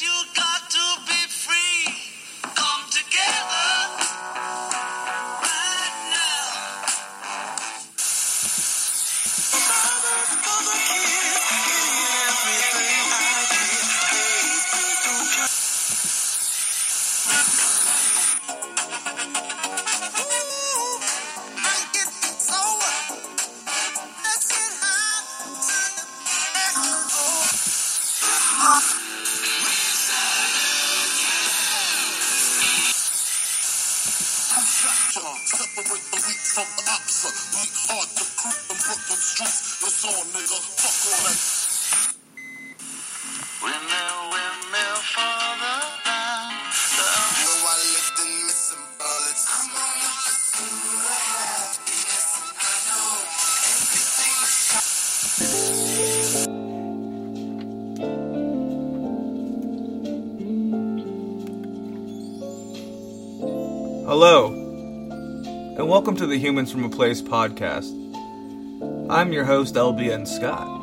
You welcome to the Humans from a Place podcast. I'm your host, LBN Scott,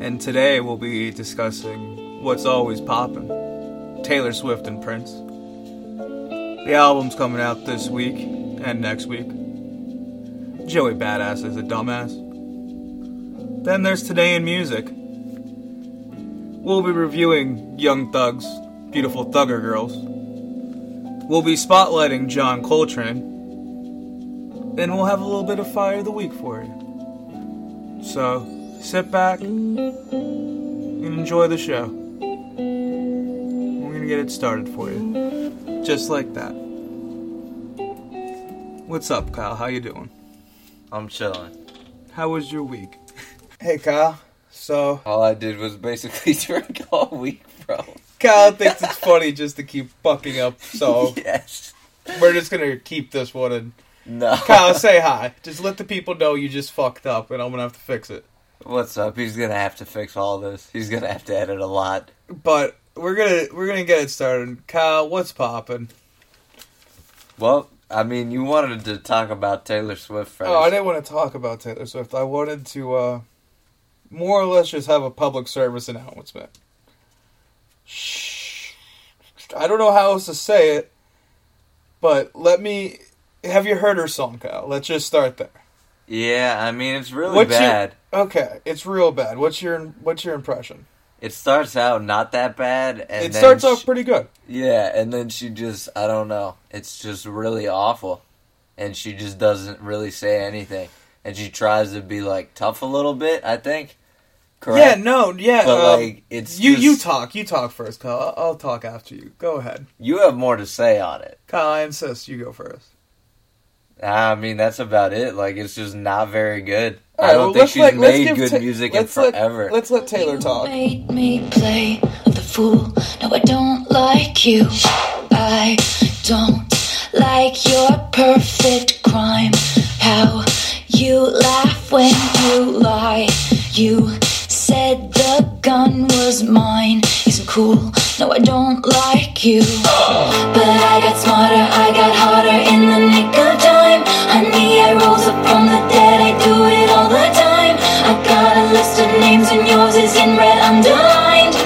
and today we'll be discussing what's always poppin' Taylor Swift and Prince. The album's coming out this week and next week. Joey Badass is a dumbass. Then there's Today in Music. We'll be reviewing Young Thugs, Beautiful Thugger Girls. We'll be spotlighting John Coltrane. And we'll have a little bit of Fire of the Week for you. So, sit back and enjoy the show. We're going to get it started for you. Just like that. What's up, Kyle? How you doing? I'm chilling. How was your week? Hey, Kyle. So, All I did was basically drink all week, bro. Kyle thinks it's funny just to keep fucking up, so yes. we're just gonna keep this one in. No. Kyle, say hi. Just let the people know you just fucked up, and I'm gonna have to fix it. What's up? He's gonna have to fix all this. He's gonna have to edit a lot. But we're gonna we're gonna get it started. Kyle, what's poppin'? Well, I mean, you wanted to talk about Taylor Swift first. Oh, I didn't want to talk about Taylor Swift. I wanted to uh, more or less just have a public service announcement. Shh. I don't know how else to say it, but let me. Have you heard her song, Kyle? Let's just start there. Yeah, I mean, it's really What's your- bad. Okay, it's real bad. What's your What's your impression? It starts out not that bad, and it starts she- off pretty good. Yeah, and then she just, I don't know. It's just really awful. And she just doesn't really say anything. And she tries to be, like, tough a little bit, I think. Correct? Yeah, no, yeah. But, um, like, it's you. just- You talk. You talk first, Kyle. I'll, I'll talk after you. Go ahead, You have more to say on it. Kyle. I insist. You go first. I mean, that's about it. Like, it's just not very good. All I don't well, think let's she's let- made good Ta- music in let's let- forever. Let's let Taylor talk. made me play the fool. No, I don't like you. I don't like your perfect crime. How you laugh when you lie. You said the gun was mine. Isn't cool. No, I don't like you. But I got smarter, I got harder in the nick of time. Honey, I rose up from the dead, I do it all the time. I got a list of names and yours is in red underlined.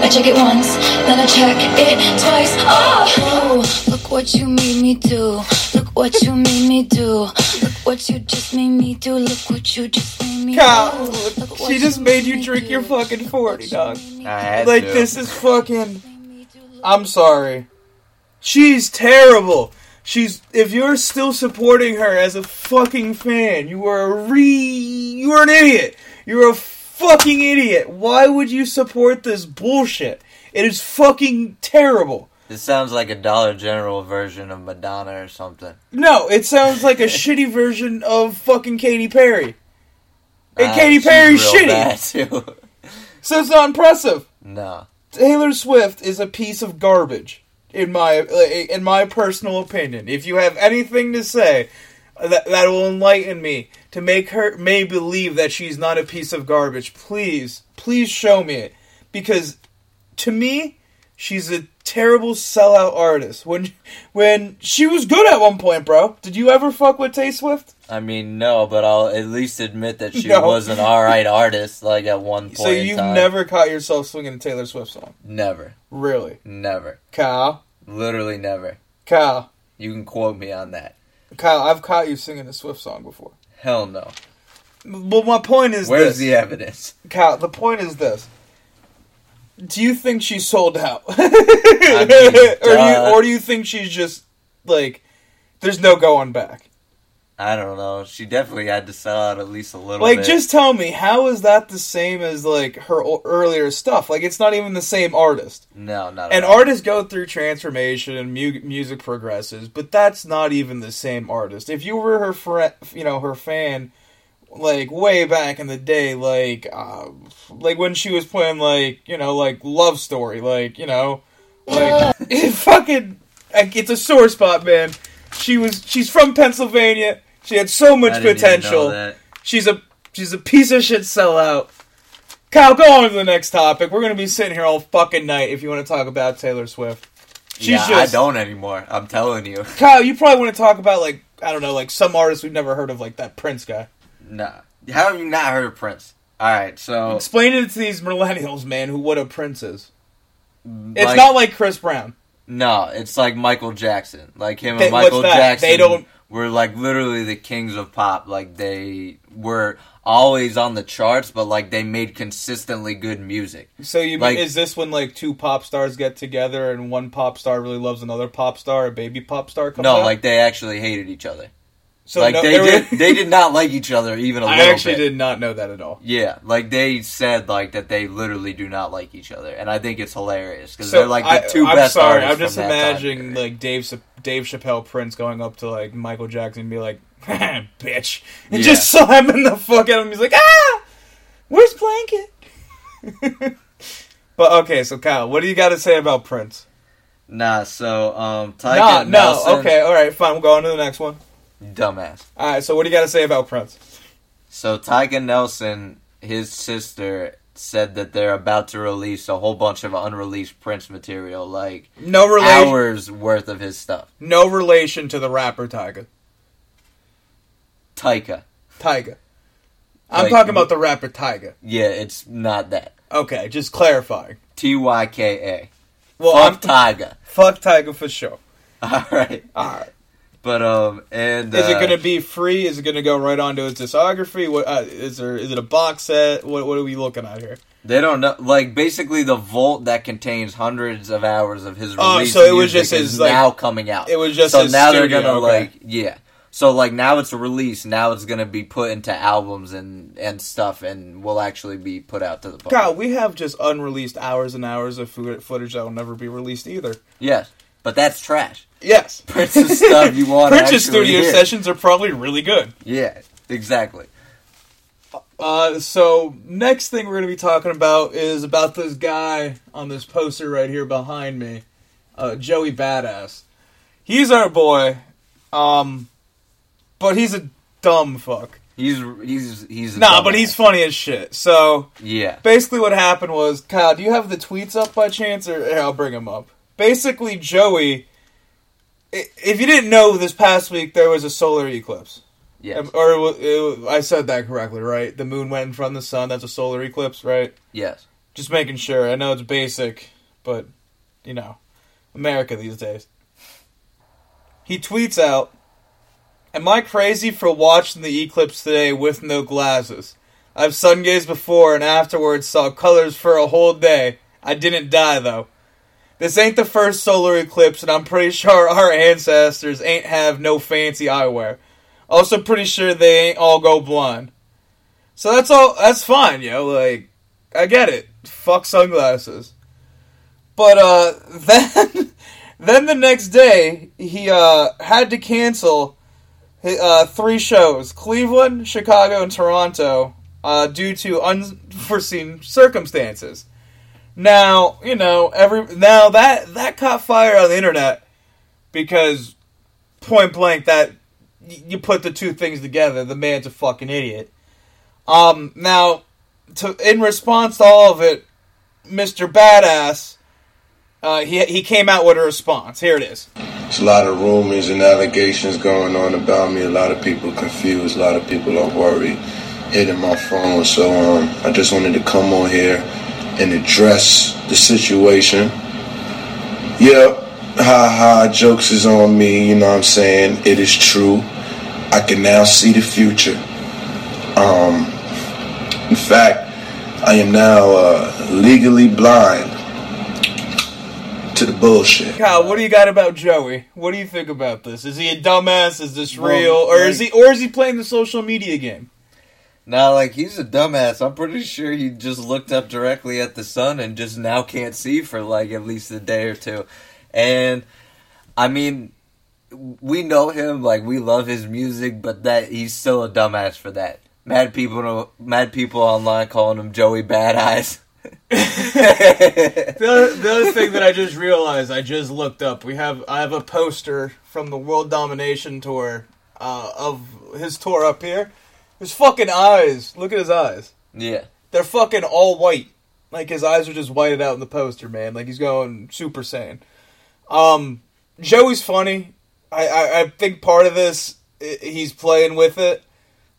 I check it once, then I check it twice. Oh, look what you made me do. Look what you made me do. Look what you just made me do. Look what you just made me Kyle, do. Look she just made you drink your fucking Look 40, dog. you made me I had Like to. this is fucking. I'm sorry. She's terrible. She's if you're still supporting her as a fucking fan, you are a re you are an idiot. You're a fucking idiot. Why would you support this bullshit? It is fucking terrible. This sounds like a Dollar General version of Madonna or something. No, it sounds like a shitty version of fucking Katy Perry. And Ah, Katy Perry's shitty. So it's not impressive. no. Taylor Swift is a piece of garbage in my uh, in my personal opinion. If you have anything to say that that will enlighten me to make her may believe that she's not a piece of garbage, please, please show me it because to me she's a terrible sellout artist when when she was good at one point, bro. Did you ever fuck with Tay Swift? I mean, no, but I'll at least admit that she No. was an alright artist, like at one point So in you've time. never caught yourself swinging a Taylor Swift song, Never. really? Never. Kyle, Literally never. Kyle, You can quote me on that. Kyle. I've caught you singing a Swift song before. Hell no. But my point is Where's this. the evidence? Kyle, the point is this. Do you think she's sold out? mean, or, do you, duh. or do you think she's just, like, there's no going back? I don't know. She definitely had to sell out at least a little bit. Like, bit. just tell me, how is that the same as, like, her o- earlier stuff? Like, it's not even the same artist. no, not And at all. artists go through transformation and mu- music progresses, but that's not even the same artist. If you were her friend, you know, her fan, like way back in the day, like, uh, like when she was playing, like, you know, like Love Story, like, you know, like it fucking, like, it's a sore spot, man. She was, she's from Pennsylvania. She had so much I didn't even know potential. She's a she's a piece of shit sellout. Kyle, go on to the next topic. We're gonna be sitting here all fucking night if you want to talk about Taylor Swift. She's yeah, just I don't anymore. I'm telling you. Kyle. You probably want to talk about like I don't know, like some artists we've never heard of, like that Prince guy. Nah. How have you not heard of Prince? Alright, so Explain it to these millennials, man, who what a Prince is. It's not like Chris Brown. No, it's like Michael Jackson. Like him and They- what's Michael? Jackson They don't- were like literally the kings of pop. Like they were always on the charts, but like they made consistently good music. So you Like- is this when like two pop stars get together and one pop star really loves another pop star, a baby pop star comes no, out? like they actually hated each other. so like no, they did they did not like each other even a I little I actually bit. did not know that at all. Yeah, like they said like that they literally do not like each other, and I think it's hilarious because So they're like the I, two I'm best sorry, artists I'm just imagining like Dave Dave Chappelle Prince going up to like Michael Jackson and be like, "Bitch," and Yeah. just slamming the fuck out of him. He's like, "Ah, where's blanket?" but okay, so Kyle, what do you got to say about Prince? Nah, so um, Tyga Nah, no, okay, all right, fine. We'll go on to the next one. dumbass. All right, so what do you got to say about Prince? So Tyka Nelson, his sister, said that they're about to release a whole bunch of unreleased Prince material, like No relation, hours worth of his stuff. no relation to the rapper Tyga. Tyga, Tyga. I'm Like, talking about the rapper Tyga. yeah, it's not that. Okay, just clarifying. T Y K A. Well, Fuck I'm Tyga. fuck Tyga for sure. All right, All right. But um, and Is it uh, going to be free? Is it going to go right onto his discography? What uh, is there? Is it a box set? What What are we looking at here? They don't know, like basically the vault that contains hundreds of hours of his Oh, release so it was just his, like- now coming out. it was just so his now studio, they're gonna okay. like yeah. So like now it's a release. Now it's gonna be put into albums and and stuff, and will actually be put out to the public. God, we have just unreleased hours and hours of footage that will never be released either. Yes, but that's trash. Yes, Prince's stuff you want Prince's studio hear. sessions are probably really good. Yeah, exactly. Uh, so next thing we're going to be talking about is about this guy on this poster right here behind me, uh, Joey Badass. He's our boy, um, but he's a dumb fuck. He's he's he's a Nah, but dumbass. he's funny as shit. So yeah. basically, what happened was, Kyle, do you have the tweets up by chance, or here, I'll bring them up. Basically, Joey, if you didn't know, this past week there was a solar eclipse. Yes. Um, Or it, it, I said that correctly, right? The moon went in front of the sun. That's a solar eclipse, right? Yes. Just making sure. I know it's basic, but you know, America these days. He tweets out, "Am I crazy for watching the eclipse today with no glasses? I've sun gazed before and afterwards saw colors for a whole day. I didn't die though. This ain't the first solar eclipse, and I'm pretty sure our ancestors ain't have no fancy eyewear. Also, pretty sure they ain't all go blind. So that's all. That's fine, yo. Like, I get it. Fuck sunglasses. But uh, then, then the next day he uh had to cancel hi- uh three shows: Cleveland, Chicago, and Toronto, uh, due to unforeseen circumstances. Now you know every now that that caught fire on the internet because point blank that you put the two things together. The man's a fucking idiot. Um, now, to in response to all of it, Mister Badass Uh, he he came out with a response. Here it is. There's a lot of rumors and allegations going on about me. A lot of people confused. A lot of people are worried. Hitting my phone. So um, I just wanted to come on here and address the situation. Yep, ha ha, jokes is on me. You know what I'm saying? It is true. I can now see the future. Um, in fact, I am now uh, legally blind to the bullshit. Kyle, what do you got about Joey? What do you think about this? Is he a dumbass? Is this Well, real, or is he or is he playing the social media game? Now, like he's a dumbass. I'm pretty sure he just looked up directly at the sun and just now can't see for like at least a day or two. And I mean, we know him, like we love his music, but that he's still a dumbass for that. Mad people, mad people online calling him Joey Bad Eyes. The other, the other thing that I just realized, I just looked up. We have I have a poster from the World Domination Tour uh, of his tour up here. His fucking eyes. Look at his eyes. yeah, They're fucking all white. Like his eyes are just whited out in the poster, man. Like he's going super saiyan. Um, Joey's funny. I, I, I think part of this he's playing with it.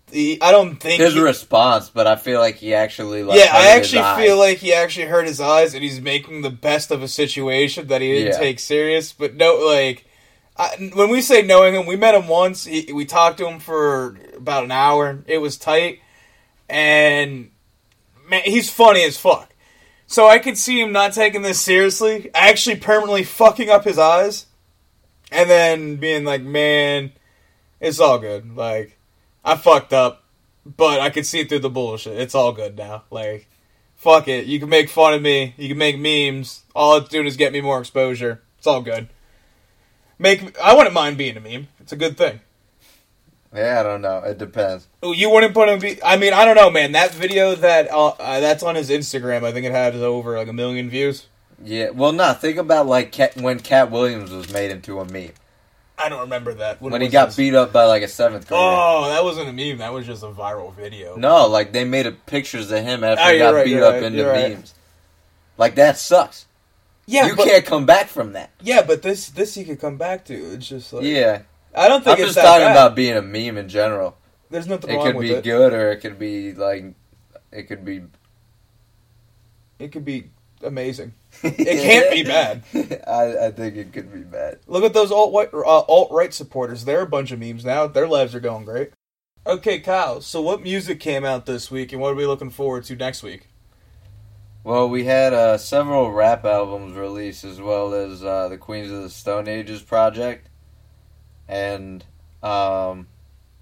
The I don't think his he- response, but I feel like he actually like. yeah, I actually feel like he actually hurt his eyes, and he's making the best of a situation that he didn't Yeah. take serious. But no, like I, when we say knowing him, we met him once. He, we talked to him for about an hour. It was tight, and man, he's funny as fuck. So I could see him not taking this seriously, actually permanently fucking up his eyes, and then being like, "Man, it's all good. Like, I fucked up, but I can see through the bullshit. It's all good now. Like, fuck it. You can make fun of me. You can make memes. All it's doing is get me more exposure. It's all good. Make I wouldn't mind being a meme. It's a good thing. Yeah, I don't know. It depends. Oh, You wouldn't put him. Be, I mean, I don't know, man. That video that uh, uh, that's on his Instagram. I think it had over like a million views. Yeah, well, no. Think about like Katt, when Katt Williams was made into a meme I don't remember that. What when he got this? beat up by like a seventh grader. Oh, that wasn't a meme. That was just a viral video. No, like they made a pictures of him after Oh, he got right, beat up right, into right. memes. Like that sucks. Yeah, you but, can't come back from that. Yeah, but this this he could come back to. It's just like yeah, I don't think I'm it's just talking bad. about being a meme in general. There's nothing It wrong could with be it. good or it could be like, it could be. It could be amazing. It can't be bad. I, I think it could be bad. Look at those alt white uh, alt right supporters. They're a bunch of memes now. Their lives are going great. Okay, Kyle. So what music came out this week, and what are we looking forward to next week? Well, we had uh, several rap albums released as well as uh, the Queens of the Stone Ages project, and um,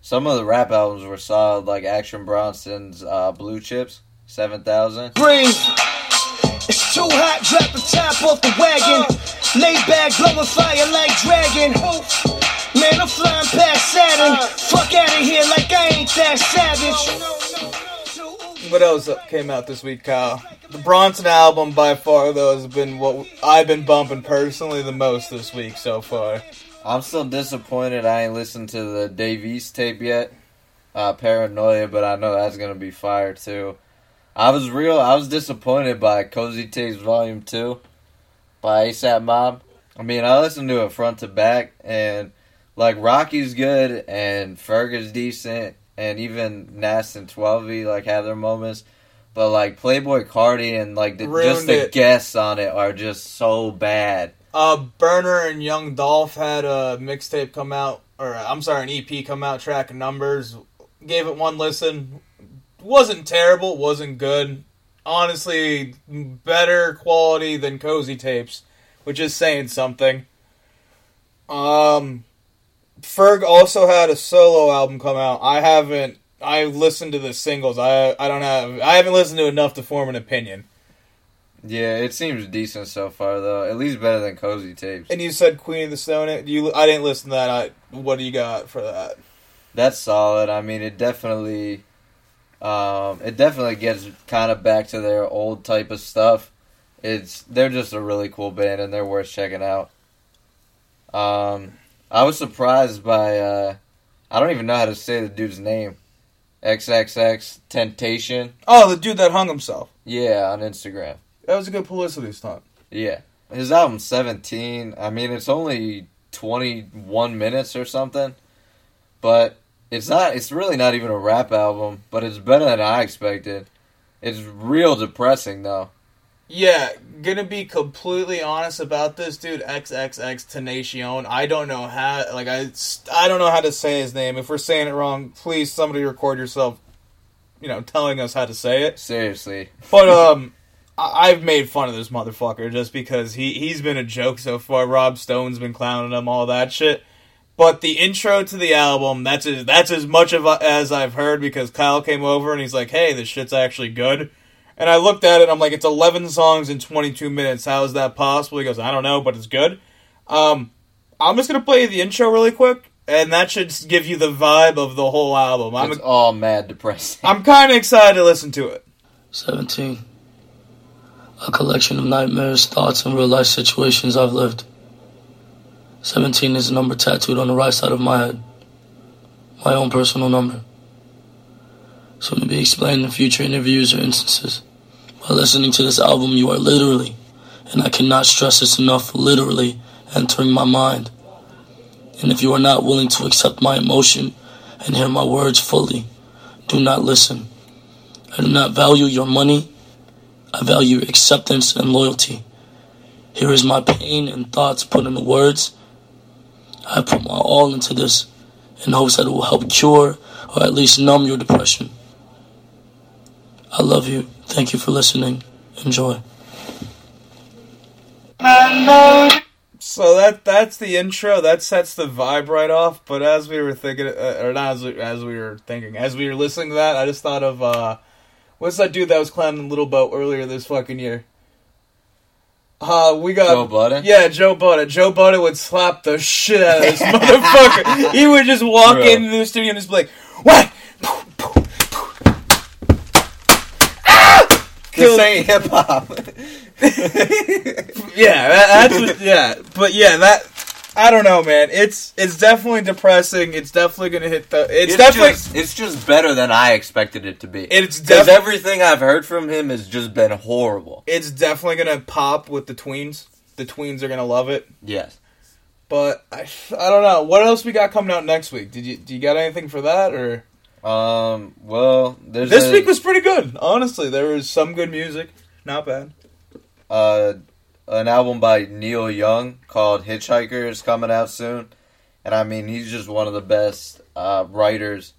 some of the rap albums were solid, like Action Bronson's uh, Blue Chips, Seven Thousand. Breathe. It's too hot, drop the top off the wagon. Lay back, blowing fire like dragon. Man, I'm flying past Saturn. Fuck out of here like I ain't that savage. What else came out this week, Kyle? The Bronson album, by far, though, has been what I've been bumping personally the most this week so far. I'm still disappointed I ain't listened to the Dave East tape yet. Uh, Paranoia, but I know that's gonna be fire too. I was real. I was disappointed by Cozy Tapes Volume Two by ASAP Mob. I mean, I listened to it front to back, and like Rocky's good, and Ferg is decent, and even Nas and Twelvyy like have their moments. But like Playboi Carti and like the, just the it. guests on it are just so bad. Uh, Burner and Young Dolph had a mixtape come out, or I'm sorry, an EP come out, track numbers. Gave it one listen. Wasn't terrible, wasn't good. Honestly, better quality than Cozy Tapes, which is saying something. Um, Ferg also had a solo album come out. I haven't. I've listened to the singles. I I don't have. I haven't listened to enough to form an opinion. Yeah, it seems decent so far though. At least better than Cozy Tapes. And you said Queen of the Stone. Do you? I didn't listen to that. I, what do you got for that? That's solid. I mean, it definitely, um, it definitely gets kind of back to their old type of stuff. It's they're just a really cool band and they're worth checking out. Um, I was surprised by uh, I don't even know how to say the dude's name. XXX Temptation. Oh, the dude that hung himself. Yeah, on Instagram. That was a good publicity stunt. Yeah. his album 17 i mean it's only 21 minutes or something but it's not it's really not even a rap album but it's better than i expected it's real depressing though Yeah, gonna be completely honest about this dude. XXX Tenacion. I don't know how. Like I, I don't know how to say his name. If we're saying it wrong, please somebody record yourself. You know, telling us how to say it. seriously But um, I- I've made fun of this motherfucker just because he he's been a joke so far. Rob Stone's been clowning him, all that shit. But the intro to the album, that's as, that's as much of a, as I've heard because Kyle came over and he's like, "Hey, this shit's actually good." And I looked at it, and I'm like, "It's 11 songs in 22 minutes. How is that possible?" He goes, "I don't know, but it's good." Um, I'm just gonna play the intro really quick, and that should give you the vibe of the whole album. I'm it's all mad depressing I'm kind of excited to listen to it. 17. A collection of nightmares, thoughts, and real life situations I've lived. 17 is a number tattooed on the right side of my head. My own personal number. Soon to be explained in future interviews or instances. By listening to this album, you are literally, and I cannot stress this enough, literally entering my mind. And if you are not willing to accept my emotion and hear my words fully, do not listen. I do not value your money. I value acceptance and loyalty. Here is my pain and thoughts put into words. I put my all into this in hopes that it will help cure or at least numb your depression. I love you. Thank you for listening. Enjoy. So that that's the intro. That sets the vibe right off. But as we were thinking, uh, or not as we, as we were thinking, as we were listening to that, I just thought of uh, what's that dude that was clowning Little Boat earlier this fucking year? Uh, we got Joe Budden? Yeah, Joe Budden. Joe Budden would slap the shit out of this motherfucker. He would just walk Bro. into the studio and just be like, "What?" This ain't hip-hop Yeah, that, that's what, yeah, but yeah, that I don't know, man. It's it's definitely depressing. It's definitely gonna hit the. It's, it's definitely just it's just better than i expected it to be it's because definitely everything i've heard from him has just been horrible it's definitely gonna pop with the tweens. The tweens are gonna love it. yes But I, I don't know. What else we got coming out next week? Did you do you got anything for that or um well there's this a- week was pretty good. Honestly, there was some good music. Not bad. uh, an album by Neil Young called Hitchhiker is coming out soon, and I mean he's just one of the best uh, writers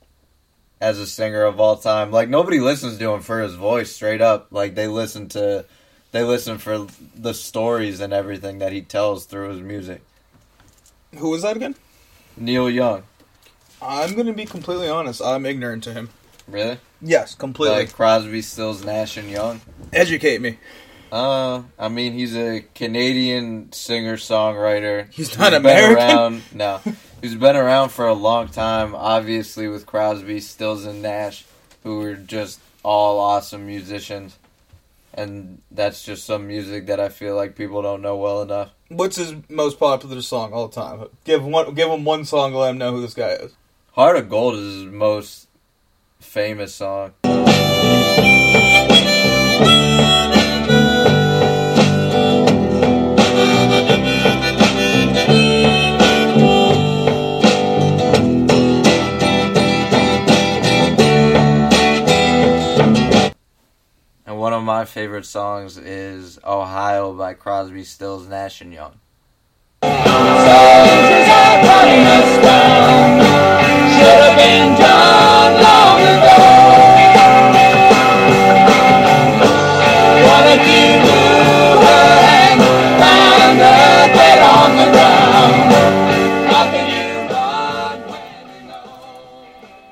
as a singer of all time. Like nobody listens to him for his voice, straight up. Like they listen to, they listen for the stories and everything that he tells through his music. Who was that again? Neil Young, I'm gonna be completely honest. I'm ignorant to him. really? Yes, completely. Like Crosby, Stills, Nash, and Young. Educate me. Uh, I mean, he's a Canadian singer songwriter. He's not been American? Around, no, he's been around for a long time. Obviously, with Crosby, Stills, and Nash, who were just all awesome musicians, and that's just some music that I feel like people don't know well enough. What's his most popular song all the time? Give one. Give him one song. to Let him know who this guy is. Heart of Gold is his most famous song. And one of my favorite songs is Ohio by Crosby, Stills, Nash, and Young.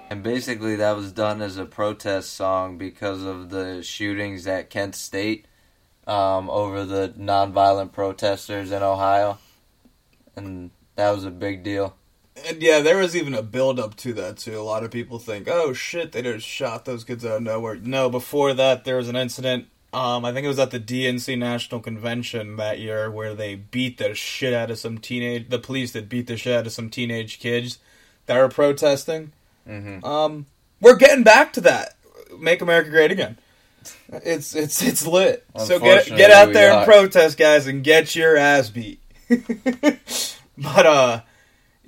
And basically, that was done as a protest song because of the shootings at Kent State um, over the nonviolent protesters in Ohio. And that was a big deal. And yeah, there was even a build up to that too. A lot of people think, "Oh shit, they just shot those kids out of nowhere." No, before that, there was an incident. Um, I think it was at the DNC National Convention that year where they beat the shit out of some teenage. The police that beat the shit out of some teenage kids that were protesting. hmm Um, we're getting back to that. Make America great again. It's it's it's lit. So get get out there and protest, guys, and get your ass beat. but uh,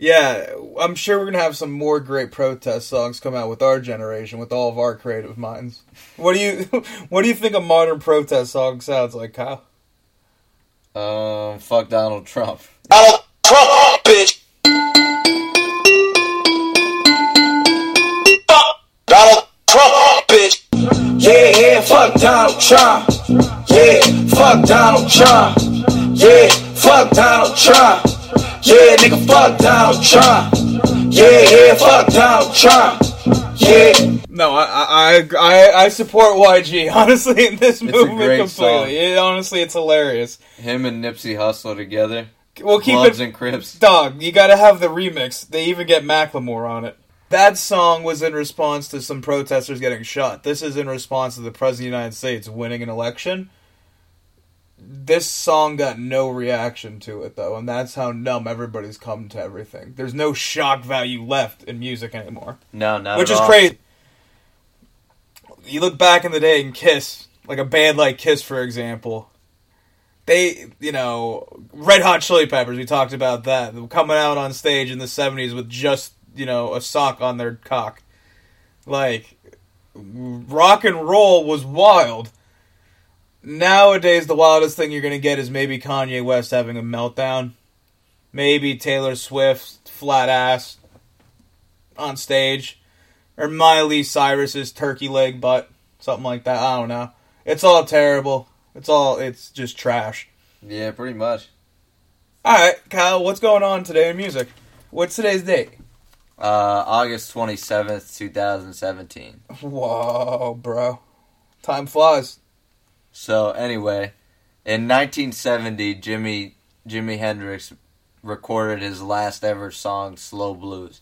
yeah, I'm sure we're gonna have some more great protest songs come out with our generation, with all of our creative minds. What do you what do you think a modern protest song sounds like, Kyle? Um, fuck Donald Trump. Donald Trump, bitch. Fuck Donald Trump, bitch. Yeah, yeah, fuck Donald Trump. Yeah, fuck Donald Trump. Yeah, fuck Donald Trump. Yeah, nigga, fuck Donald Trump. Yeah, yeah, fuck Donald Trump. Yeah. No, I I I, I support YG honestly in this a movement great completely. song. It, honestly, it's hilarious. Him and Nipsey Hussle together. We'll keep Bloods it and Crips. Dog, you gotta have the remix. They even get Macklemore on it. That song was in response to some protesters getting shot. This is in response to the President of the United States winning an election. This song got no reaction to it, though, and that's how numb everybody's come to everything. There's no shock value left in music anymore. No, no, Which is all. crazy. You look back in the day and Kiss, like a band like Kiss, for example. They, you know, Red Hot Chili Peppers. We talked about that. Coming out on stage in the '70s with just, you know, a sock on their cock. Like, rock and roll was wild. Nowadays, the wildest thing you're gonna get is maybe Kanye West having a meltdown. Maybe Taylor Swift flat ass on stage or Miley Cyrus's turkey leg butt, something like that. I don't know. It's all terrible. It's all it's just trash. Yeah, pretty much. All right, Kyle, what's going on today in music? What's today's date? Uh, August 27th, 2017. Whoa, bro, time flies. So, anyway, in 1970, Jimmy Jimi Hendrix recorded his last ever song, Slow Blues.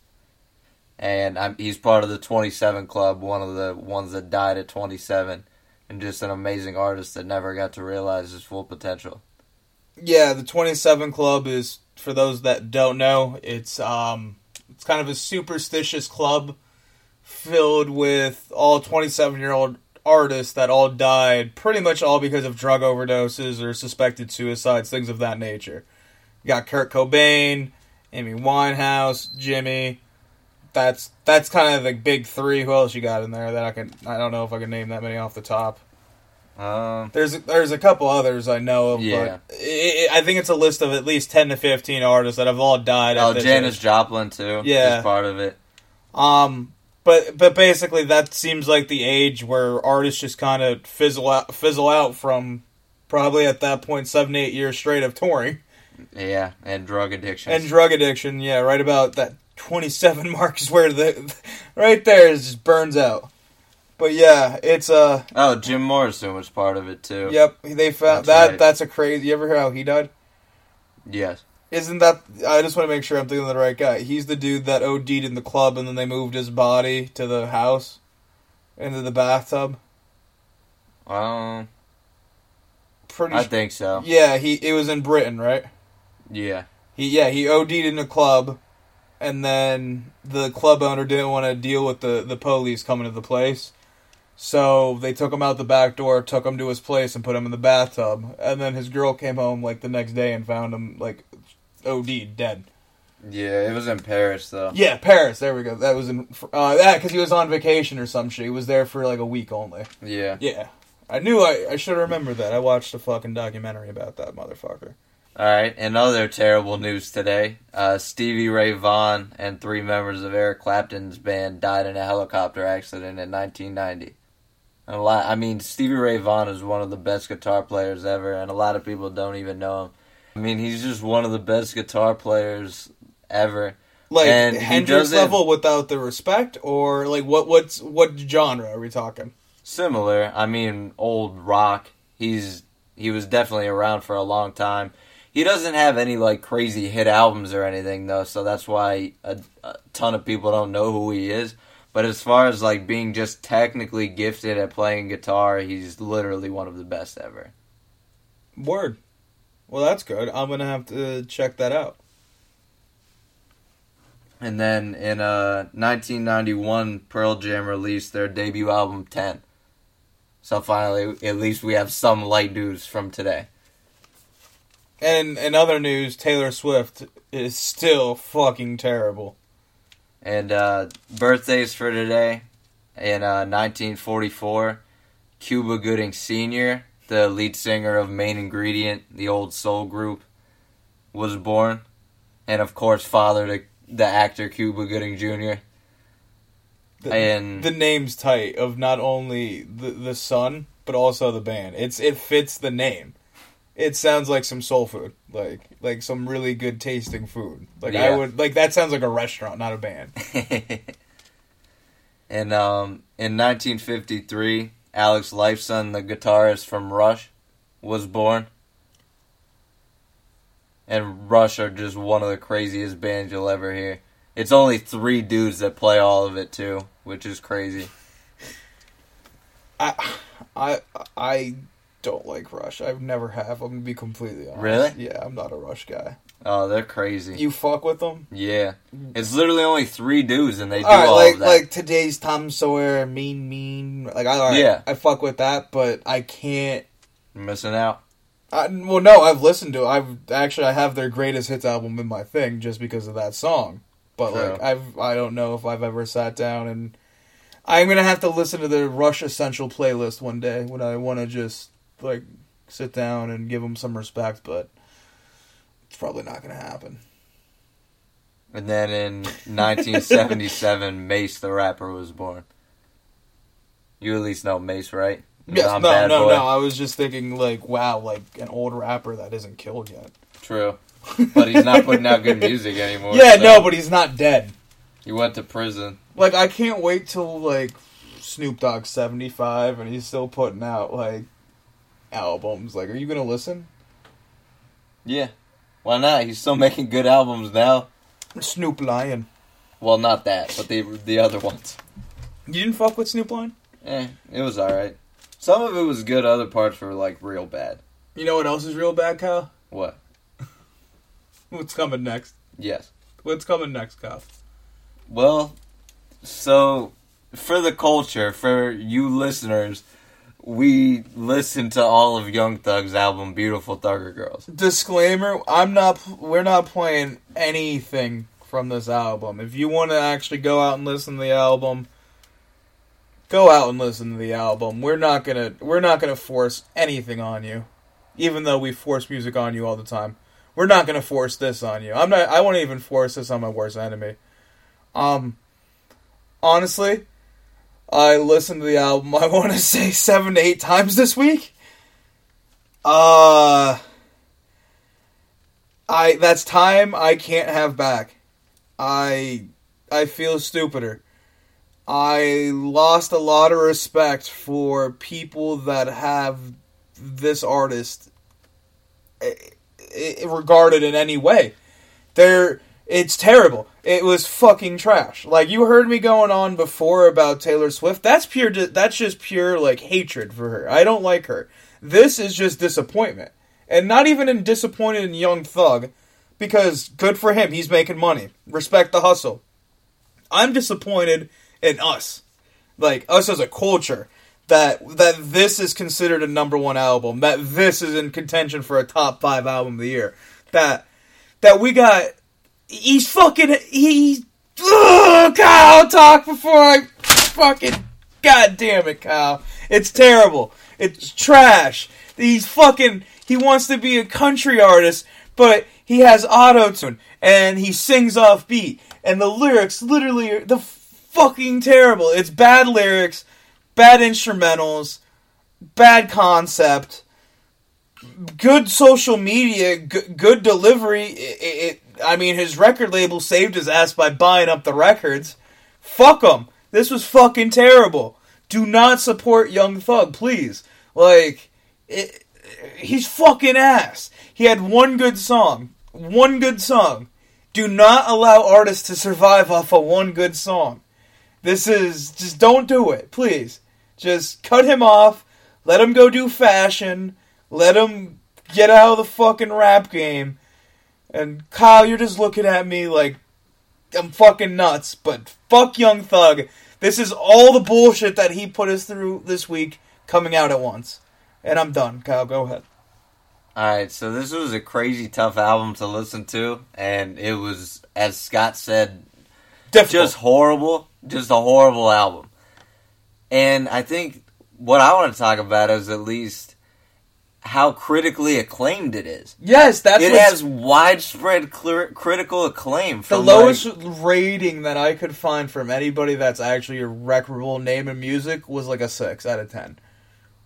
And I'm, he's part of the 27 Club, one of the ones that died at 27. And just an amazing artist that never got to realize his full potential. Yeah, the 27 Club is for those that don't know. It's um, it's kind of a superstitious club filled with all 27 year old artists that all died pretty much all because of drug overdoses or suspected suicides, things of that nature. You got Kurt Cobain, Amy Winehouse, Jimi. That's that's kind of the big three. Who else you got in there that I can? I don't know if I can name that many off the top. Um, There's there's a couple others I know of, Yeah. but i i I think it's a list of at least ten to fifteen artists that have all died. Oh, Janis. Joplin, too. Yeah. Is part of it. Um, but but basically that seems like the age where artists just kind of fizzle out fizzle out from probably at that point seven eight years straight of touring Yeah, and drug addiction. and drug addiction. Yeah, right about that twenty seven mark is where the right there is just burns out. But yeah, it's uh oh, Jim Morrison was part of it, too. yep they found That's that right. that's a crazy. You ever hear how he died? Yes. Isn't that? I just want to make sure I'm thinking of the right guy. He's the dude that OD'd in the club, and then they moved his body to the house, into the bathtub. Um, Pretty. I think so. yeah, he. It was in Britain, right? Yeah. He. Yeah, he OD'd in the club, and then the club owner didn't want to deal with the the police coming to the place, so they took him out the back door, took him to his place, and put him in the bathtub. And then his girl came home like the next day and found him like OD'd dead. Yeah, it was in Paris, though. Yeah, Paris. There we go. That was in. Uh, yeah, because he was on vacation or some shit. He was there for like a week only. Yeah. Yeah, I knew. I I should have remembered that. I watched a fucking documentary about that motherfucker. All right, and other terrible news today. Uh, Stevie Ray Vaughan and three members of Eric Clapton's band died in a helicopter accident in 1990. A lot. I mean, Stevie Ray Vaughan is one of the best guitar players ever, and a lot of people don't even know him. I mean, he's just one of the best guitar players ever. Like And Hendrix level without the respect, or like what? What's what genre are we talking? Similar. I mean, old rock. He's he was definitely around for a long time. He doesn't have any like crazy hit albums or anything though, so that's why a, a ton of people don't know who he is. But as far as like being just technically gifted at playing guitar, he's literally one of the best ever. Word. Well, that's good. I'm gonna have to check that out. And then in uh 1991, Pearl Jam released their debut album 10. So finally, at least we have some light news from today. And in other news, Taylor Swift is still fucking terrible. And uh, birthdays for today in uh, 1944, Cuba Gooding Sr., the lead singer of Main Ingredient, the old soul group, was born. And of course, father to the actor Cuba Gooding Jr. The, And- the name's tight of not only the the son but also the band. It's it fits the name. It sounds like some soul food, like like some really good tasting food. Like I would like that sounds like a restaurant, not a band. and um, in 1953, Alex Lifeson, the guitarist from Rush, was born. And Rush are just one of the craziest bands you'll ever hear. It's only three dudes that play all of it too, which is crazy. I I I don't like Rush. I've never have. I'm gonna be completely honest. Really? Yeah, I'm not a Rush guy. Oh, they're crazy. You fuck with them? yeah, it's literally only three dudes, and they do All right, all like of that. like today's Tom Sawyer, Mean Mean. Like I, right, Yeah. I fuck with that, but I can't. You're missing out. I, well, no, I've listened to. I've actually I have their greatest hits album in my thing just because of that song. But True. like I've I don't know if I've ever sat down and I'm gonna have to listen to the Rush Essential playlist one day when I want to just like sit down and give them some respect. But it's probably not gonna happen. And then in 1977, Mase the rapper was born. You at least know Mase, right? Yes, no, no, Boy. no. I was just thinking like, wow, like an old rapper that isn't killed yet. True. But he's not putting out good music anymore. Yeah, so no, but he's not dead. he went to prison. Like I can't wait till like Snoop Dogg's seventy five and he's still putting out like albums. Like, are you gonna listen? Yeah. Why not? He's still making good albums now. Snoop Lion. Well, not that, but the the other ones. You didn't fuck with Snoop Lion? Eh, it was alright. Some of it was good, other parts were like real bad. You know what else is real bad, Kyle? What? What's coming next? Yes. What's coming next, Kyle? Well, so for the culture, for you listeners, we listened to all of Young Thug's album "Beautiful Thugger Girls." Disclaimer: I'm not. We're not playing anything from this album. If you want to actually go out and listen to the album, go out and listen to the album. We're not gonna. We're not gonna force anything on you, even though we force music on you all the time. We're not gonna force this on you. I'm not. I won't even force this on my worst enemy. Um, honestly, I listened to the album. I want to say seven to eight times this week. Uh. I that's time I can't have back. I I feel stupider. I lost a lot of respect for people that have this artist eh, eh, regarded in any way. They're it's terrible. It was fucking trash. Like you heard me going on before about Taylor Swift. That's pure. That's just pure like hatred for her. I don't like her. This is just disappointment, and not even in disappointed in Young Thug, because good for him. He's making money. Respect the hustle. I'm disappointed in us, like us as a culture, that that this is considered a number one album. That this is in contention for a top five album of the year. That that we got. He's fucking. He. Ugh, Kyle, talk before I fucking. God damn it, Kyle. It's terrible. It's trash. He's fucking. He wants to be a country artist, but he has auto tune and he sings off beat, and the lyrics literally are the fucking terrible. It's bad lyrics, bad instrumentals, bad concept, good social media, g- good delivery. It, it, I mean, his record label saved his ass by buying up the records. Fuck him. This was fucking terrible. Do not support Young Thug, please. Like, it, he's fucking ass. He had one good song. One good song. Do not allow artists to survive off of one good song. This is just don't do it, please. Just cut him off. Let him go do fashion. Let him get out of the fucking rap game. And Kyle, you're just looking at me like I'm fucking nuts. But fuck Young Thug. This is all the bullshit that he put us through this week. coming out at once. And I'm done. Kyle, go ahead. All right, so this was a crazy tough album to listen to, and it was, as Scott said, Difficult. just horrible, just a horrible album. And I think what I want to talk about is at least how critically acclaimed it is. yes, that's it has widespread clear, critical acclaim. the lowest like- rating that I could find from anybody that's actually a reputable name in music was like a six out of ten,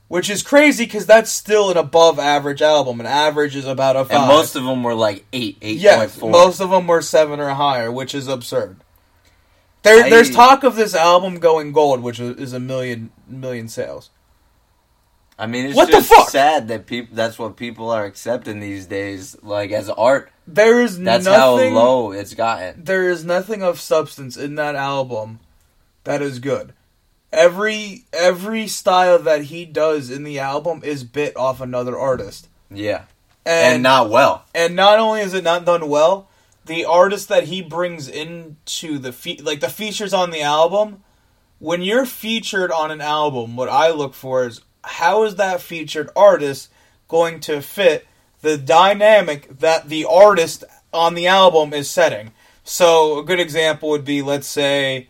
which is crazy because that's still an above average album. An average is about a five. and most of them were like eight, eight yes, four. most of them were seven or higher, which is absurd. There, I- there's talk of this album going gold, which is a million million sales. I mean, it's What the just fuck? sad that people. That's what people are accepting these days, like as art. There is That's nothing. how low it's gotten. there is nothing of substance in that album that is good. Every every style that he does in the album is bit off another artist, Yeah, and and, not well. and not only is it not done well, the artist that he brings into the fe- like the features on the album. When you're featured on an album, what I look for is how is that featured artist going to fit the dynamic that the artist on the album is setting. So a good example would be, let's say,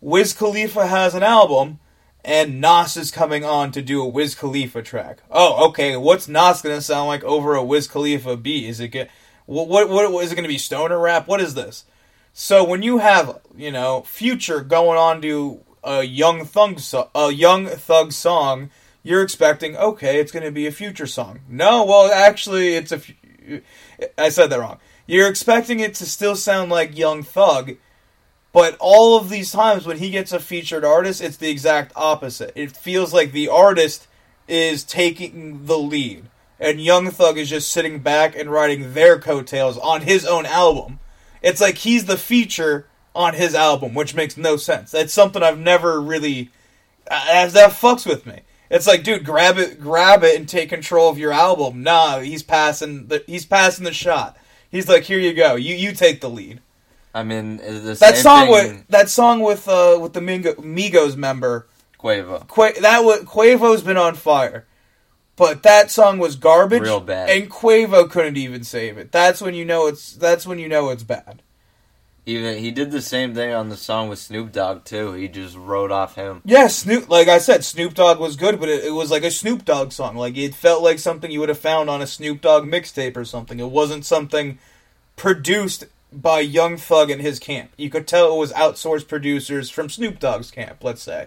Wiz Khalifa has an album, and Nas is coming on to do a Wiz Khalifa track. Oh, okay. What's Nas gonna sound like over a Wiz Khalifa beat? Is it what what what is it gonna be? Stoner rap? What is this? So when you have you know Future going on to a Young Thug a Young Thug song, you're expecting okay, it's gonna be a Future song. No, well actually it's a. I said that wrong. You're expecting it to still sound like Young Thug, but all of these times when he gets a featured artist, it's the exact opposite. It feels like the artist is taking the lead, and Young Thug is just sitting back and riding their coattails on his own album. It's like he's the feature on his album, which makes no sense. That's something I've never really uh, that fucks with me. It's like, dude, grab it, grab it, and take control of your album. Nah, he's passing the he's passing the shot. He's like, here you go, you you take the lead. I mean, the That song thing, with that song with uh with the Mingo, Migos member, Quavo. Qua- that was Quavo's been on fire, but that song was garbage, Real bad. and Quavo couldn't even save it. That's when you know it's that's when you know it's bad. Even he did the same thing on the song with Snoop Dogg too. He just wrote off him. Yeah, Snoop. Like I said, Snoop Dogg was good, but it, it was like a Snoop Dogg song. Like it felt like something you would have found on a Snoop Dogg mixtape or something. It wasn't something produced by Young Thug and his camp. You could tell it was outsourced producers from Snoop Dogg's camp. Let's say.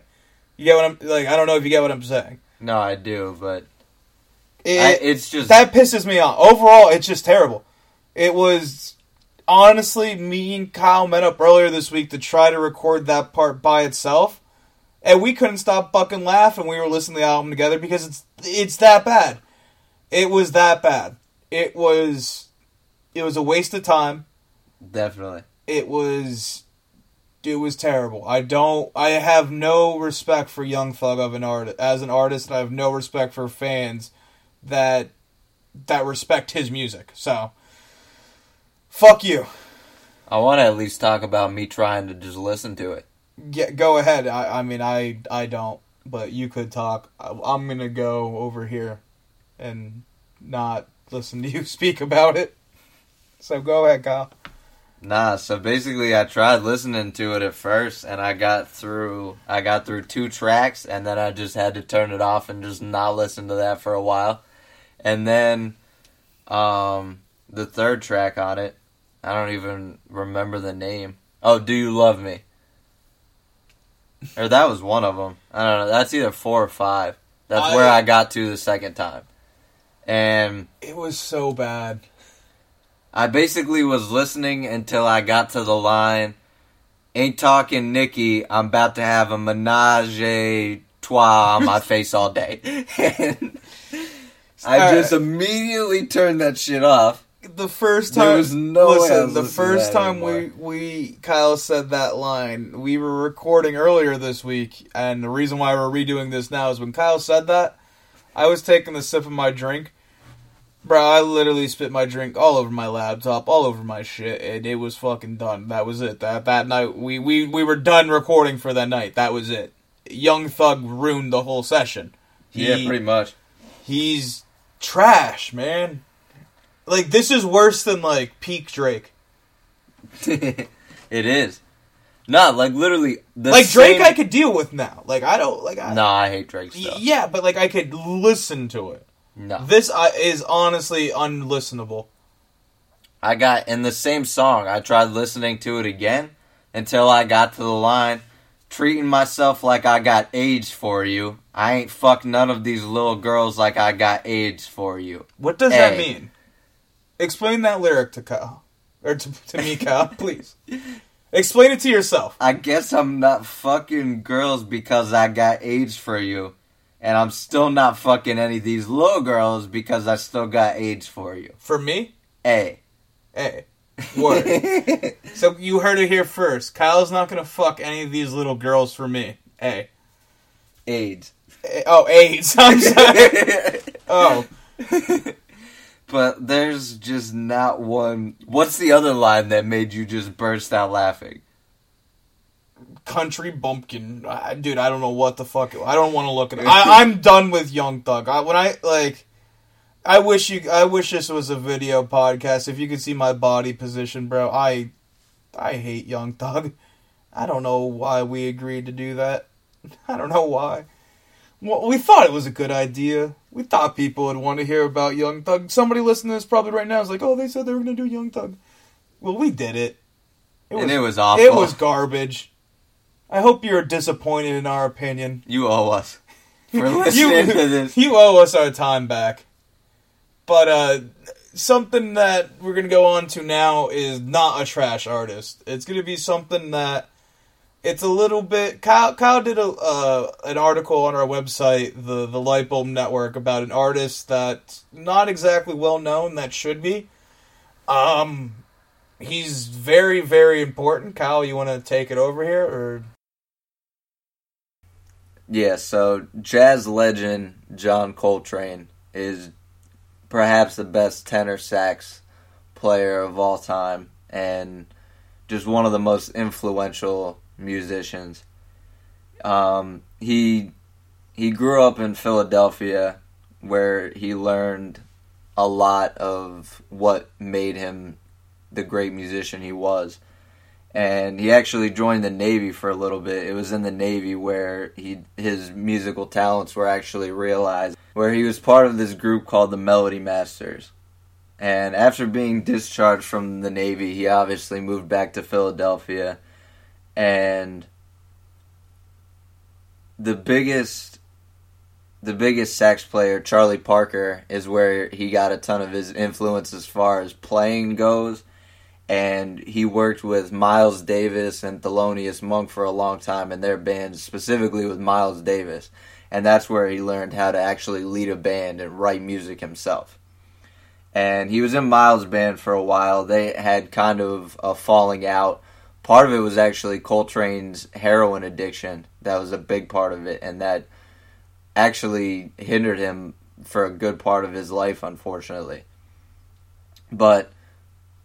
You get what I'm like? I don't know if you get what I'm saying. No, I do, but It, I, it's just that pisses me off. Overall, it's just terrible. It was honestly me and Kyle met up earlier this week to try to record that part by itself, and we couldn't stop fucking laughing. We were listening to the album together because it's it's that bad. It was that bad. It was it was a waste of time. definitely. It was it was terrible. I don't I have no respect for Young Thug of an art as an artist and I have no respect for fans that that respect his music. So fuck you. I want to at least talk about me trying to just listen to it. Get, go ahead. I, I mean I I don't, but you could talk. I, I'm going to go over here and not listen to you speak about it. So go ahead, Kyle. Nah, so basically I tried listening to it at first and I got through I got through two tracks and then I just had to turn it off and just not listen to that for a while. And then um the third track on it, I don't even remember the name. Oh, Do You Love Me? Or that was one of them. I don't know. That's either 4 or 5. That's I- where I got to the second time. And It was so bad. I basically was listening until I got to the line, "Ain't talking Nikki, I'm about to have a menage a trois on my face all day." And I just immediately turned that shit off. The first time There was no listen, the first time we anymore. we Kyle said that line we were recording earlier this week and the reason why we're redoing this now is when Kyle said that I was taking a sip of my drink bro I literally spit my drink all over my laptop all over my shit and it was fucking done that was it that that night we we we were done recording for that night that was it Young Thug ruined the whole session He, yeah, pretty much. He's trash, man. Like this is worse than like peak Drake. it is. Not like literally the like Drake, same- I could deal with now. Like I don't like. I, Nah, I hate Drake stuff. Yeah, but like I could listen to it. No, This uh, is honestly unlistenable. I got in the same song. I tried listening to it again until I got to the line, treating myself like I got AIDS for you. I ain't fuck none of these little girls like I got AIDS for you. What does that mean? Explain that lyric to Kyle or to, to me, Kyle, please. Explain it to yourself. I guess I'm not fucking girls because I got AIDS for you. And I'm still not fucking any of these little girls because I still got AIDS for you. For me, a, hey, word. so you heard it here first. Kyle's not gonna fuck any of these little girls for me. A. AIDS. Eh, oh AIDS. I'm sorry. Oh, But there's just not one. What's the other line that made you just burst out laughing? country bumpkin, Ah, dude. I don't know what the fuck. I don't want to look at it. I, I'm done with Young Thug. I, when I like, I wish you. I wish this was a video podcast. If you could see my body position, bro. I, I hate Young Thug. I don't know why we agreed to do that. I don't know why. Well, we thought it was a good idea. We thought people would want to hear about Young Thug. Somebody listening to this probably right now is like, "Oh, they said they were going to do Young Thug." Well, we did it. It and it was awful. it was garbage. I hope you're disappointed in our opinion. You owe us for listening you, to this. you owe us our time back. But uh, something that we're gonna go on to now is not a trash artist. It's gonna be something that it's a little bit. Kyle, Kyle did a uh, an article on our website, the the Light Bulb Network, about an artist that's not exactly well known that should be. Um, he's very very important. Kyle, you want to take it over here, or Yeah, so jazz legend John Coltrane is perhaps the best tenor sax player of all time and just one of the most influential musicians. Um, he he grew up in Philadelphia where he learned a lot of what made him the great musician he was and he actually joined the Navy for a little bit. It was in the Navy where he his musical talents were actually realized, where he was part of this group called the Melody Masters. And after being discharged from the Navy, he obviously moved back to Philadelphia and the biggest the biggest sax player, Charlie Parker, is where he got a ton of his influence as far as playing goes and he worked with Miles Davis and Thelonious Monk for a long time in their bands, specifically with Miles Davis. And that's where he learned how to actually lead a band and write music himself. And he was in Miles' band for a while. They had kind of a falling out. Part of it was actually Coltrane's heroin addiction. That was a big part of it, and that actually hindered him for a good part of his life, unfortunately. But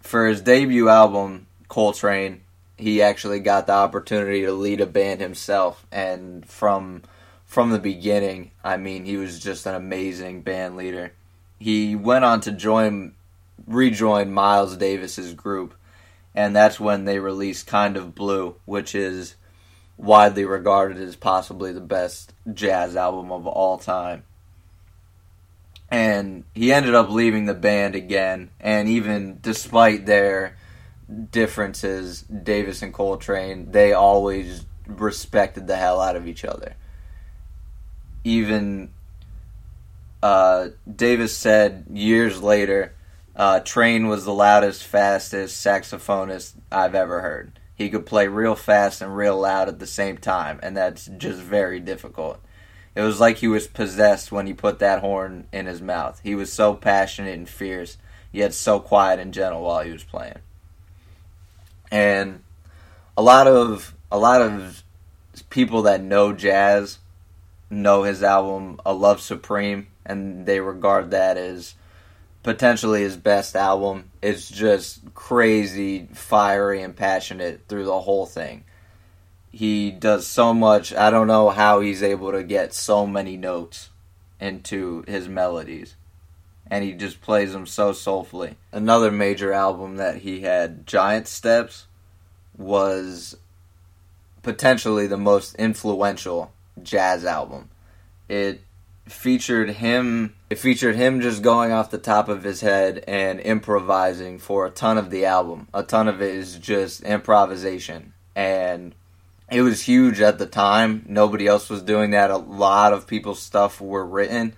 for his debut album, Coltrane, he actually got the opportunity to lead a band himself, and from from the beginning, I mean, he was just an amazing band leader. He went on to join, rejoin Miles Davis's group, and that's when they released "Kind of Blue," which is widely regarded as possibly the best jazz album of all time and he ended up leaving the band again. And even despite their differences, Davis and Coltrane, they always respected the hell out of each other. Even uh, Davis said years later, uh, Train was the loudest, fastest saxophonist I've ever heard. He could play real fast and real loud at the same time, and that's just very difficult. It was like he was possessed when he put that horn in his mouth. He was so passionate and fierce, yet so quiet and gentle while he was playing. And a lot of a lot of people that know jazz know his album A Love Supreme and they regard that as potentially his best album. It's just crazy, fiery and passionate through the whole thing he does so much. I don't know how he's able to get so many notes into his melodies. And he just plays them so soulfully. Another major album that he had, Giant Steps, was potentially the most influential jazz album. It featured him it featured him just going off the top of his head and improvising for a ton of the album. A ton of it is just improvisation and it was huge at the time. Nobody else was doing that. A lot of people's stuff were written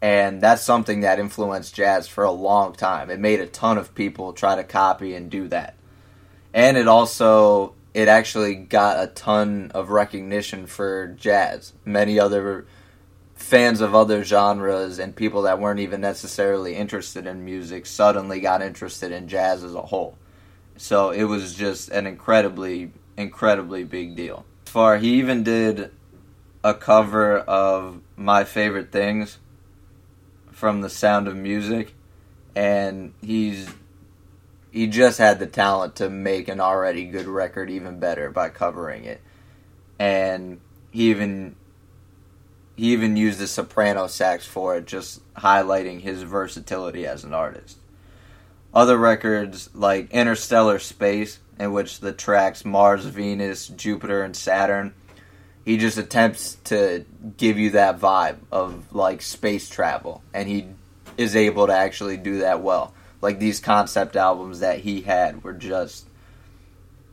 and that's something that influenced jazz for a long time. It made a ton of people try to copy and do that. And it also it actually got a ton of recognition for jazz. Many other fans of other genres and people that weren't even necessarily interested in music suddenly got interested in jazz as a whole. So it was just an incredibly, incredibly big deal. Far, he even did a cover of My Favorite Things from The Sound of Music, and he's he just had the talent to make an already good record even better by covering it. And he even he even used the soprano sax for it, just highlighting his versatility as an artist. Other records like Interstellar Space, in which the tracks Mars, Venus, Jupiter, and Saturn, he just attempts to give you that vibe of like space travel, and he is able to actually do that well. Like these concept albums that he had were just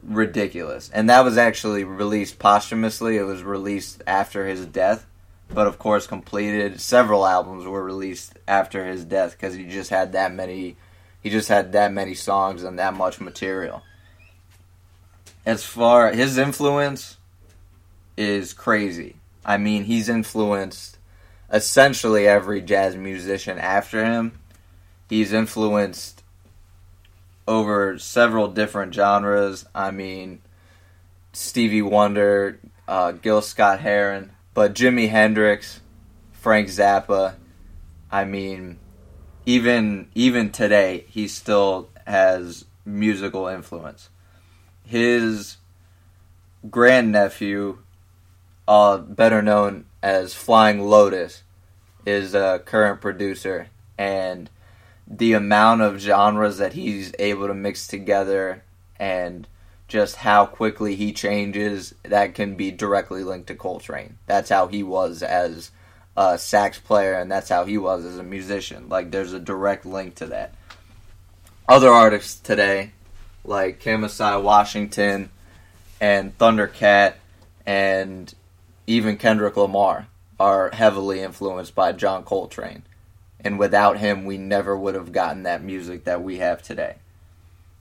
ridiculous. And that was actually released posthumously. It was released after his death but of course completed. Several albums were released after his death because he just had that many he just had that many songs and that much material. As far his influence is crazy. I mean he's influenced essentially every jazz musician after him. He's influenced over several different genres. I mean stevie wonder uh, gil scott heron but Jimi Hendrix, Frank Zappa, I mean, even even today, he still has musical influence. His grandnephew, uh, better known as Flying Lotus, is a current producer, and the amount of genres that he's able to mix together and just how quickly he changes that can be directly linked to Coltrane. That's how he was as a sax player, and that's how he was as a musician. Like, there's a direct link to that. Other artists today, like Kamasi Washington and Thundercat, and even Kendrick Lamar, are heavily influenced by John Coltrane. And without him, we never would have gotten that music that we have today.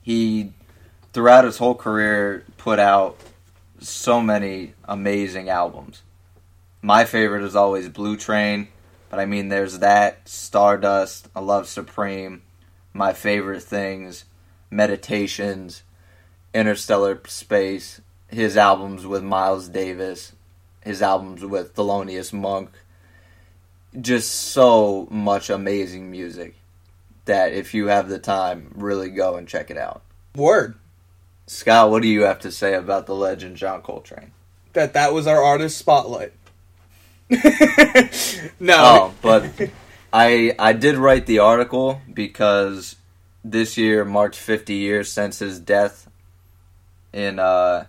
He throughout his whole career put out so many amazing albums. My favorite is always Blue Train, but I mean there's that, Stardust, I Love Supreme, My Favorite Things, Meditations, Interstellar Space, his albums with Miles Davis, his albums with Thelonious Monk. Just so much amazing music that if you have the time, really go and check it out. Word. Scott, what do you have to say about the legend John Coltrane? That that was our artist spotlight. no. Oh, but I I did write the article because this year marked 50 years since his death in uh,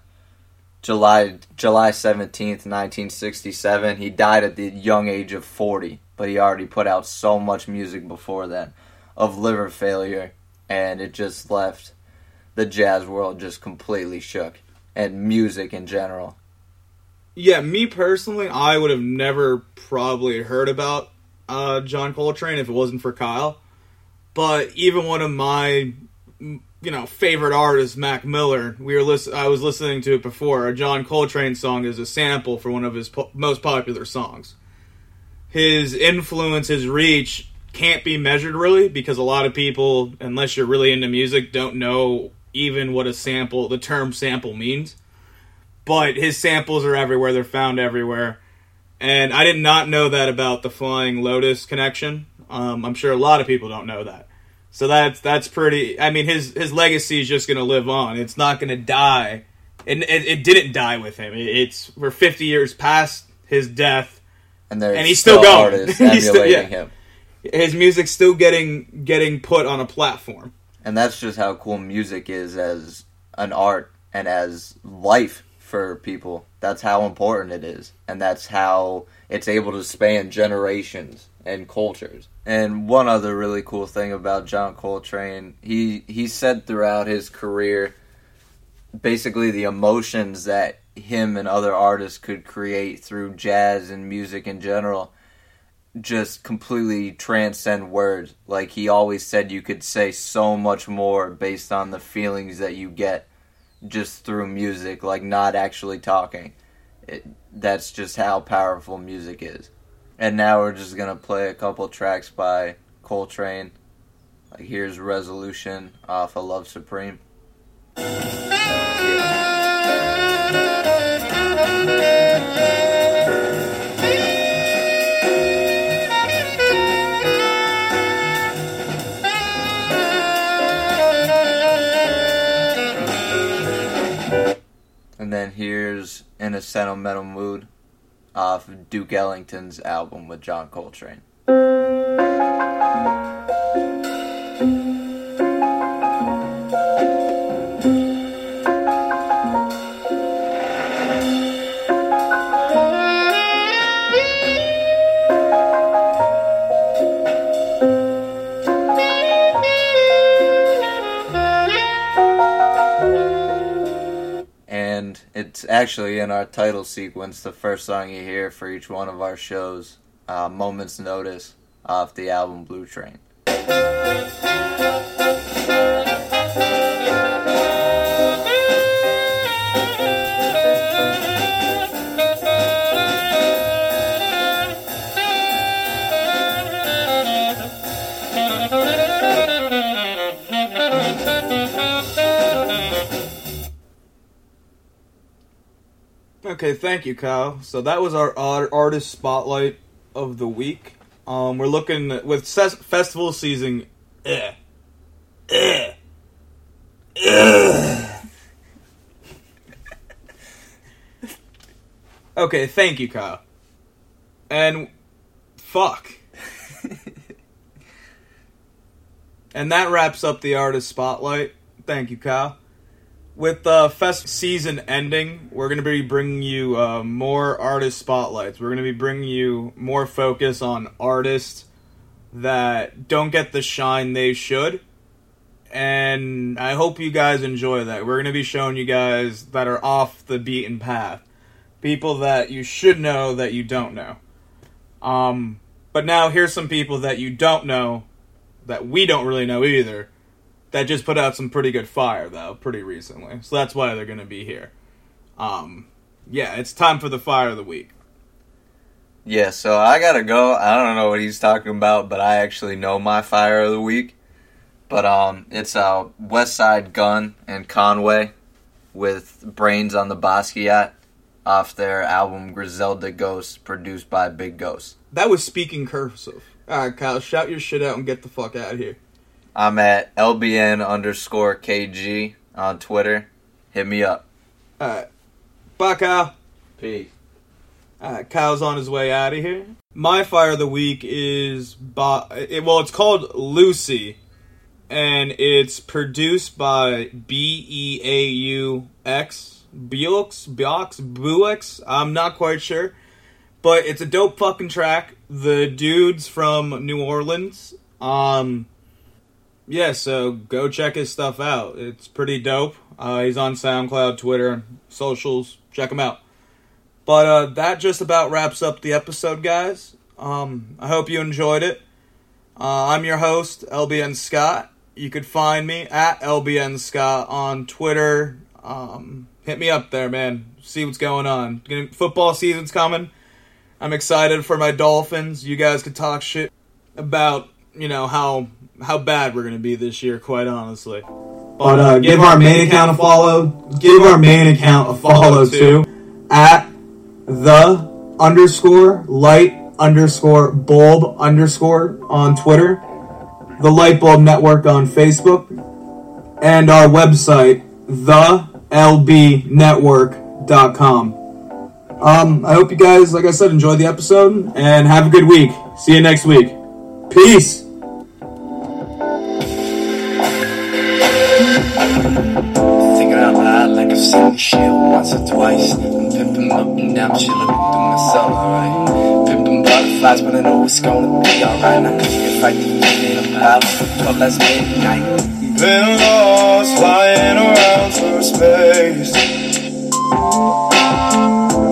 July July 17th, 1967. He died at the young age of 40, but he already put out so much music before then of liver failure and it just left the jazz world just completely shook and music in general. Yeah, me personally, I would have never probably heard about uh, John Coltrane if it wasn't for Kyle. But even one of my, you know, favorite artists, Mac Miller, we were listen- I was listening to it before. A John Coltrane song is a sample for one of his po- most popular songs. His influence, his reach can't be measured really because a lot of people, unless you're really into music, don't know even what a sample, the term sample means. But his samples are everywhere, they're found everywhere. And I did not know that about the Flying Lotus connection. Um, I'm sure a lot of people don't know that. So that's that's pretty. I mean, his his legacy is just going to live on. It's not going to die. and it, it didn't die with him. It, it's we're 50 years past his death, and there's And he's still going. He's still- yeah. him. His music's still getting getting put on a platform. And that's just how cool music is as an art and as life for people. That's how important it is. And that's how it's able to span generations and cultures. And one other really cool thing about John Coltrane, he he said throughout his career basically the emotions that him and other artists could create through jazz and music in general just completely transcend words. Like he always said, you could say so much more based on the feelings that you get just through music, like not actually talking. It, that's just how powerful music is. And now we're just gonna play a couple tracks by Coltrane. Like here's Resolution off of Love Supreme. And then here's In a Sentimental Mood off Duke Ellington's album with John Coltrane. Actually in our title sequence, the first song you hear for each one of our shows, uh, Moments Notice, off the album Blue Train. Okay, thank you, Kyle. So that was our art- artist spotlight of the week. Um, we're looking with ses- festival season. Eh, eh, eh. okay, thank you, Kyle. And fuck. and that wraps up the artist spotlight. Thank you, Kyle with uh, fest season ending, we're going to be bringing you uh, more artist spotlights. We're going to be bringing you more focus on artists that don't get the shine they should. And I hope you guys enjoy that. We're going to be showing you guys that are off the beaten path. People that you should know that you don't know. Um, but now here's some people that you don't know that we don't really know either that just put out some pretty good fire though pretty recently so that's why they're gonna be here um yeah it's time for the fire of the week Yeah, so I gotta go. I don't know what he's talking about, but I actually know my fire of the week. But um, it's uh Westside Gunn and Conway with Brains on the Basquiat off their album Griselda Ghost, produced by Big Ghost. that was speaking cursive all right kyle shout your shit out and get the fuck out of here I'm at LBN underscore KG on Twitter. Hit me up. all right bye kyle Peace. Uh, Kyle's on his way out of here. My fire of the week is by it, well, it's called Lucy, and it's produced by B E A U X Buix Buix Buix. I'm not quite sure, but it's a dope fucking track. The dude's from New Orleans. Um, yeah, so go check his stuff out. It's pretty dope. Uh, he's on SoundCloud, Twitter, socials. Check him out. But uh, that just about wraps up the episode, guys. Um, I hope you enjoyed it. Uh, I'm your host, LBN Scott. You could find me at LBN Scott on Twitter. Um, hit me up there, man. See what's going on. Football season's coming. I'm excited for my Dolphins. You guys could talk shit about you know how how bad we're gonna be this year. Quite honestly. But uh, give our main account a follow. Give our main account a follow too. At the underscore light underscore bulb underscore on Twitter, the Light Bulb Network on Facebook, and our website, thelbnetwork.com. Um, I hope you guys, like I said, enjoy the episode and have a good week. See you next week. Peace. Seen shit once or twice. I'm pimping up and down, shit looking through myself, alright. Pimping butterflies, but I know it's gonna be alright. I can get it about 12 last midnight. Been lost, flying around through space.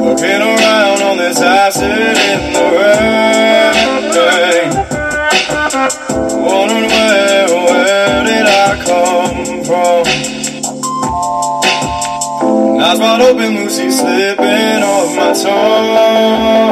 Looking around on this acid open, Lucy slipping off my tongue.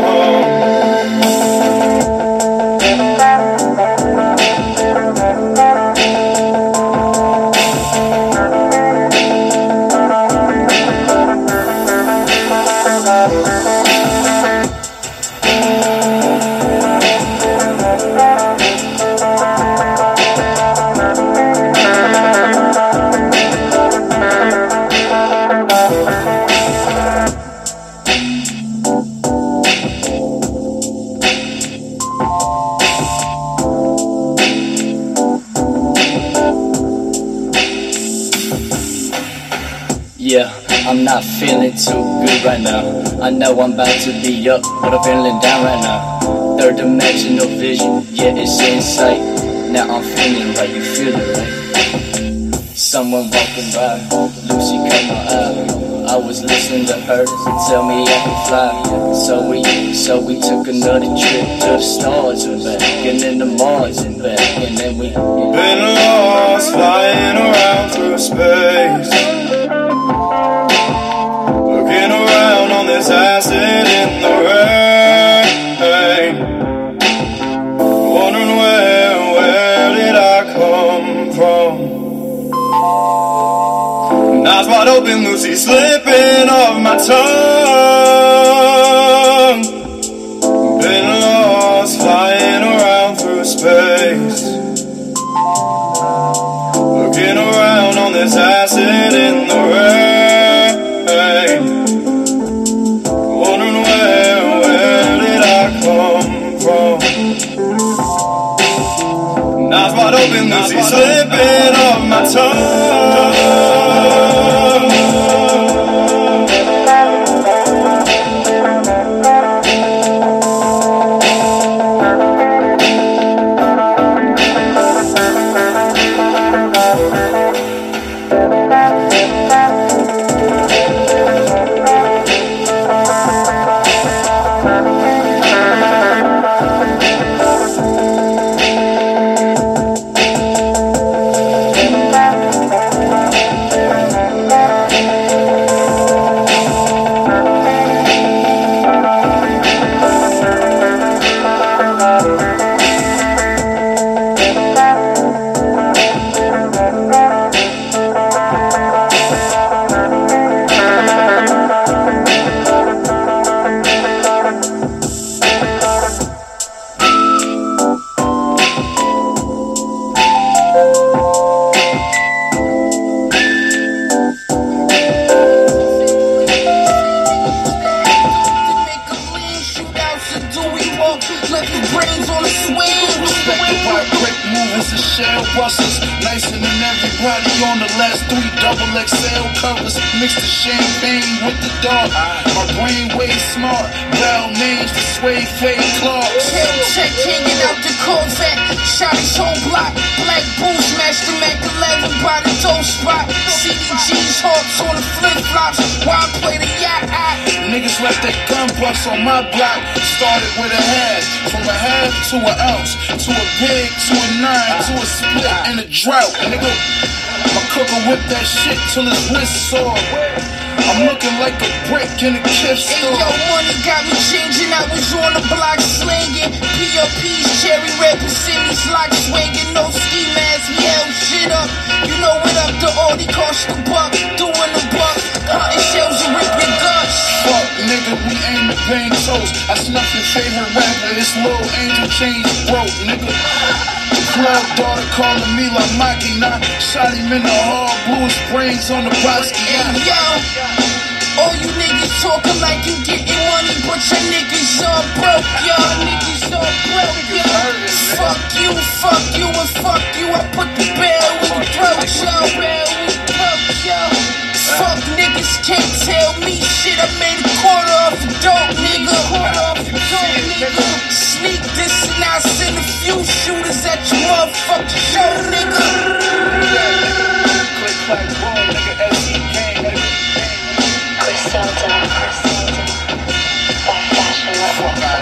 Right now. I know I'm about to be up, but I'm feeling down right now. Third dimensional vision, yeah, it's in sight. Now I'm feeling right, you feel it right? Someone walking by, Lucy caught my eye. I was listening to her tell me I could fly. So we, so we took another trip to the stars and back, and then the Mars and back, and then we. Been lost, flying around through space. On this acid in the rain. Wondering where, where did I come from? Eyes wide open, Lucy slipping off my tongue. XL covers. Mix the champagne with the dark. My brain way smart. Bell names the suede fade Clarks. Tail check hanging out the Corvette. Shot his whole block. Black bull smashed the Mac 11 by the dope spot. CDG's hearts on the flip flops. Why play the yacht? Niggas left their gun bucks on my block. Started with a half. From a half to an ounce. To a big, to a nine, to a split and a drought. Nigga, cooker whip that shit till his wrist sore. I'm looking like a brick in a Hey, store. yo, money got me changing. I was on the block slinging. POPs, cherry red Persimmons, lock swinging. No ski mask, we held shit up. You know what up, the Audi cost a buck. Doing the buck, hunting shells and ripping. Fuck, nigga, we aim to bang toast. I snuff your favorite rapper, this little angel change broke, nigga. Plug daughter calling me La Machina. Shot him in the blew his brains on the Basquiat. Hey, yo, all you niggas talking like you getting money, but your niggas all broke, y'all niggas all broke, y'all. Fuck you, fuck you, and fuck you. I put the bell in your throat, y'all. Bell in your throat, y'all. Fuck niggas can't tell me shit. I made a quarter off a dope nigga. Quarter off a dope nigga. Sneak this and I send a few shooters at your motherfucking show, nigga. Click like boom, nigga. SE gang, nigga. Griselda, Griselda, by Fashion Level.